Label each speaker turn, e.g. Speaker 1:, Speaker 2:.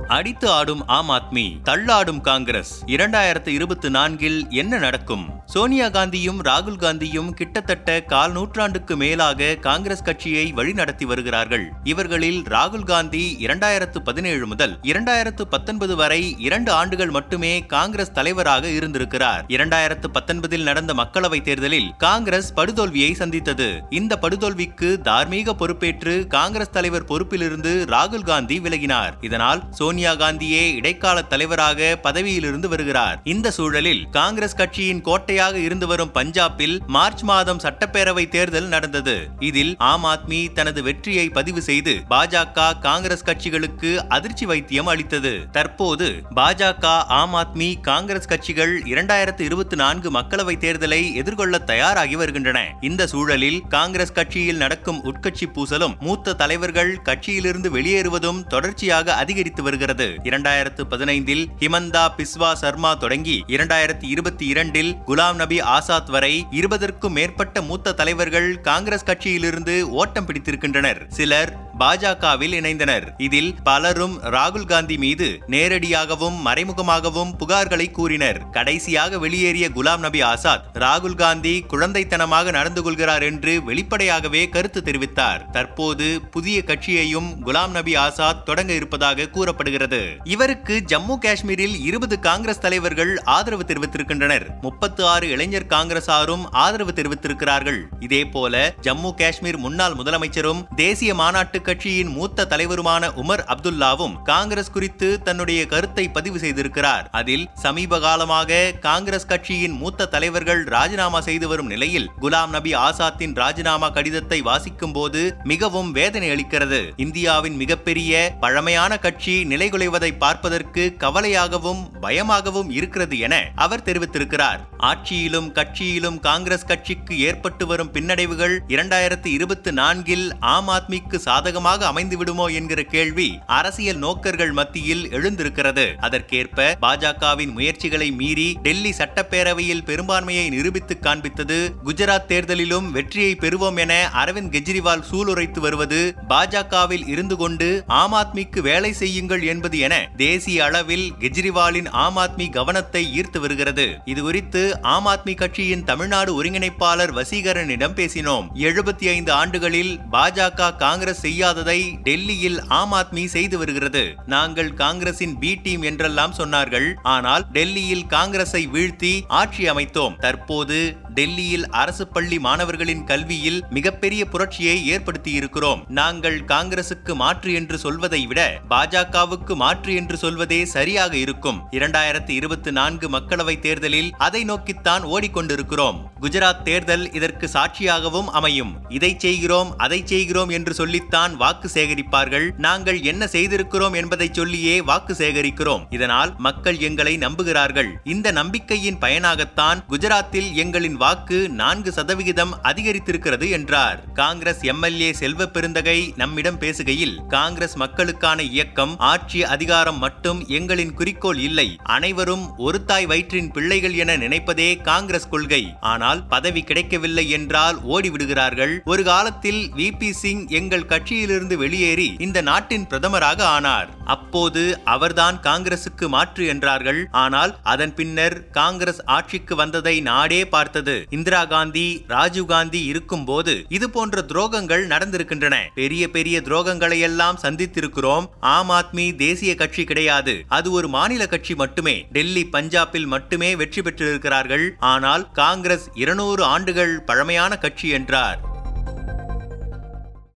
Speaker 1: அடித்து ஆடும் ஆம் ஆத்மி தள்ளாடும் காங்கிரஸ். இரண்டாயிரத்து இருபத்தி நான்கில் என்ன நடக்கும்? சோனியா காந்தியும் ராகுல் காந்தியும் கிட்டத்தட்ட கால் நூற்றாண்டுக்கு மேலாக காங்கிரஸ் கட்சியை வழிநடத்தி வருகிறார்கள். இவர்களில் ராகுல் காந்தி இரண்டாயிரத்து பதினேழு முதல் இரண்டாயிரத்து பத்தொன்பது வரை இரண்டு ஆண்டுகள் மட்டுமே காங்கிரஸ் தலைவராக இருந்திருக்கிறார். இரண்டாயிரத்து பத்தொன்பதில் நடந்த மக்களவை தேர்தலில் காங்கிரஸ் படுதோல்வியை சந்தித்தது. இந்த படுதோல்விக்கு தார்மீக பொறுப்பேற்று காங்கிரஸ் தலைவர் பொறுப்பிலிருந்து ராகுல் காந்தி விலகினார். இதனால் சோனியா காந்தியே இடைக்கால தலைவராக பதவியிலிருந்து வருகிறார். இந்த சூழலில் காங்கிரஸ் கட்சியின் கோட்டையாக இருந்து வரும் பஞ்சாபில் மார்ச் மாதம் சட்டப்பேரவை தேர்தல் நடந்தது. இதில் ஆம் ஆத்மி தனது வெற்றியை பதிவு செய்து பாஜக காங்கிரஸ் கட்சிகளுக்கு அதிர்ச்சி வைத்தியம் அளித்தது. தற்போது பாஜக ஆம் ஆத்மி காங்கிரஸ் கட்சிகள் இரண்டாயிரத்து இருபத்தி நான்கு மக்களவை தேர்தலை எதிர்கொள்ள தயாராகி வருகின்றன. இந்த சூழலில் காங்கிரஸ் கட்சியில் நடக்கும் உட்கட்சி பூசலும் மூத்த தலைவர்கள் கட்சியிலிருந்து வெளியேறுவதும் தொடர்ச்சியாக அதிகரித்து வருகிறது. இரண்டாயிரத்து பதினைந்தில் ஹிமந்தா பிஸ்வா சர்மா தொடங்கி இரண்டாயிரத்தி இருபத்தி இரண்டில் குலாம் நபி ஆசாத் வரை இருபதற்கும் மேற்பட்ட மூத்த தலைவர்கள் காங்கிரஸ் கட்சியிலிருந்து ஓட்டம் பிடித்திருக்கின்றனர். சிலர் பாஜகவில் இணைந்தனர். இதில் பலரும் ராகுல் காந்தி மீது நேரடியாகவும் மறைமுகமாகவும் புகார்களை கூறினர். கடைசியாக வெளியேறிய குலாம் நபி ஆசாத் ராகுல் காந்தி குழந்தைத்தனமாக நடந்து கொள்கிறார் என்று வெளிப்படையாகவே கருத்து தெரிவித்தார். தற்போது புதிய கட்சியையும் குலாம் நபி ஆசாத் தொடங்க இருப்பதாக கூறப்படுகிறது. இவருக்கு ஜம்மு காஷ்மீரில் இருபது காங்கிரஸ் தலைவர்கள் ஆதரவு தெரிவித்திருக்கின்றனர். முப்பத்து ஆறு இளைஞர் காங்கிரசாரும் ஆதரவு தெரிவித்திருக்கிறார்கள். இதே போல ஜம்மு காஷ்மீர் முன்னாள் முதலமைச்சரும் தேசிய மாநாட்டு கட்சியின் மூத்த தலைவருமான உமர் அப்துல்லாவும் காங்கிரஸ் குறித்து தன்னுடைய கருத்தை பதிவு செய்திருக்கிறார். அதில் சமீப காலமாக காங்கிரஸ் கட்சியின் மூத்த தலைவர்கள் ராஜினாமா செய்து வரும் நிலையில் குலாம் நபி ஆசாத்தின் ராஜினாமா கடிதத்தை வாசிக்கும் போது மிகவும் வேதனை அளிக்கிறது. இந்தியாவின் மிகப்பெரிய பழமையான கட்சி நிலைகுலைவதை பார்ப்பதற்கு கவலையாகவும் பயமாகவும் இருக்கிறது என அவர் தெரிவித்திருக்கிறார். ஆட்சியிலும் கட்சியிலும் காங்கிரஸ் கட்சிக்கு ஏற்பட்டு வரும் பின்னடைவுகள் இரண்டாயிரத்தி இருபத்தி நான்கில் ஆம் ஆத்மிக்கு சாதக சாதகமாக அமைந்து விடுமோ என்கிற கேள்வி அரசியல் நோக்கர்கள் மத்தியில் எழுந்திருக்கிறது. அதற்கேற்ப பாஜகவின் முயற்சிகளை மீறி டெல்லி சட்டப்பேரவையில் பெரும்பான்மையை நிரூபித்து காண்பித்தது குஜராத் தேர்தலிலும் வெற்றியை பெறுவோம் என அரவிந்த் கெஜ்ரிவால் சூளுரைத்து வருவது பாஜகவில் இருந்து கொண்டு ஆம் ஆத்மிக்கு வேலை செய்யுங்கள் என்பது என தேசிய அளவில் கெஜ்ரிவாலின் ஆம் ஆத்மி கவனத்தை ஈர்த்து வருகிறது. இது குறித்து ஆம் ஆத்மி கட்சியின் தமிழ்நாடு ஒருங்கிணைப்பாளர் வசீகரனிடம் பேசினோம். எழுபத்தி ஐந்து ஆண்டுகளில் பாஜக காங்கிரஸ் முடியாததை டெல்லியில் ஆம் ஆத்மி செய்து வருகிறது. நாங்கள் காங்கிரசின் பி டீம் என்றெல்லாம் சொன்னார்கள். ஆனால் டெல்லியில் காங்கிரஸை வீழ்த்தி ஆட்சி அமைத்தோம். தற்போது டெல்லியில் அரசு பள்ளி மாணவர்களின் கல்வியில் மிகப்பெரிய புரட்சியை ஏற்படுத்தி இருக்கிறோம் நாங்கள் காங்கிரசுக்கு மாற்று என்று சொல்வதை விட பாஜகவுக்கு மாற்று என்று சொல்வதே சரியாக இருக்கும். இரண்டாயிரத்தி இருபத்தி நான்கு மக்களவை தேர்தலில் அதை நோக்கித்தான் ஓடிக்கொண்டிருக்கிறோம். குஜராத் தேர்தல் இதற்கு சாட்சியாகவும் அமையும். இதை செய்கிறோம் அதை செய்கிறோம் என்று சொல்லித்தான் வாக்கு சேகரிப்பார்கள். நாங்கள் என்ன செய்திருக்கிறோம் என்பதை சொல்லியே வாக்கு சேகரிக்கிறோம். இதனால் மக்கள் எங்களை நம்புகிறார்கள். இந்த நம்பிக்கையின் பயனாகத்தான் குஜராத்தில் எங்களின் வாக்கு நான்கு சதவிகிதம் அதிகரித்திருக்கிறது என்றார். காங்கிரஸ் எம்எல்ஏ செல்வ பெருந்தகை நம்மிடம் பேசுகையில் காங்கிரஸ் மக்களுக்கான இயக்கம் ஆட்சி அதிகாரம் மட்டும் எங்களின் குறிக்கோள் இல்லை. அனைவரும் ஒரு தாய் வயிற்றின் பிள்ளைகள் என நினைப்பதே காங்கிரஸ் கொள்கை. ஆனால் பதவி கிடைக்கவில்லை என்றால் ஓடிவிடுகிறார்கள். ஒரு காலத்தில் வி. பி. சிங் எங்கள் கட்சியிலிருந்து வெளியேறி இந்த நாட்டின் பிரதமராக ஆனார். அப்போது அவர்தான் காங்கிரசுக்கு மாற்று என்றார்கள். ஆனால் அதன் பின்னர் காங்கிரஸ் ஆட்சிக்கு வந்ததை நாடே பார்த்தது. இந்திரா காந்தி ராஜீவ் காந்தி இருக்கும் போது இது போன்ற துரோகங்கள் நடந்திருக்கின்றன. பெரிய பெரிய துரோகங்களை எல்லாம் சந்தித்திருக்கிறோம். ஆம் ஆத்மி தேசிய கட்சி கிடையாது. அது ஒரு மாநில கட்சி மட்டுமே. டெல்லி பஞ்சாபில் மட்டுமே வெற்றி பெற்றிருக்கிறார்கள். ஆனால் காங்கிரஸ் இருநூறு ஆண்டுகள் பழமையான கட்சி என்றார்.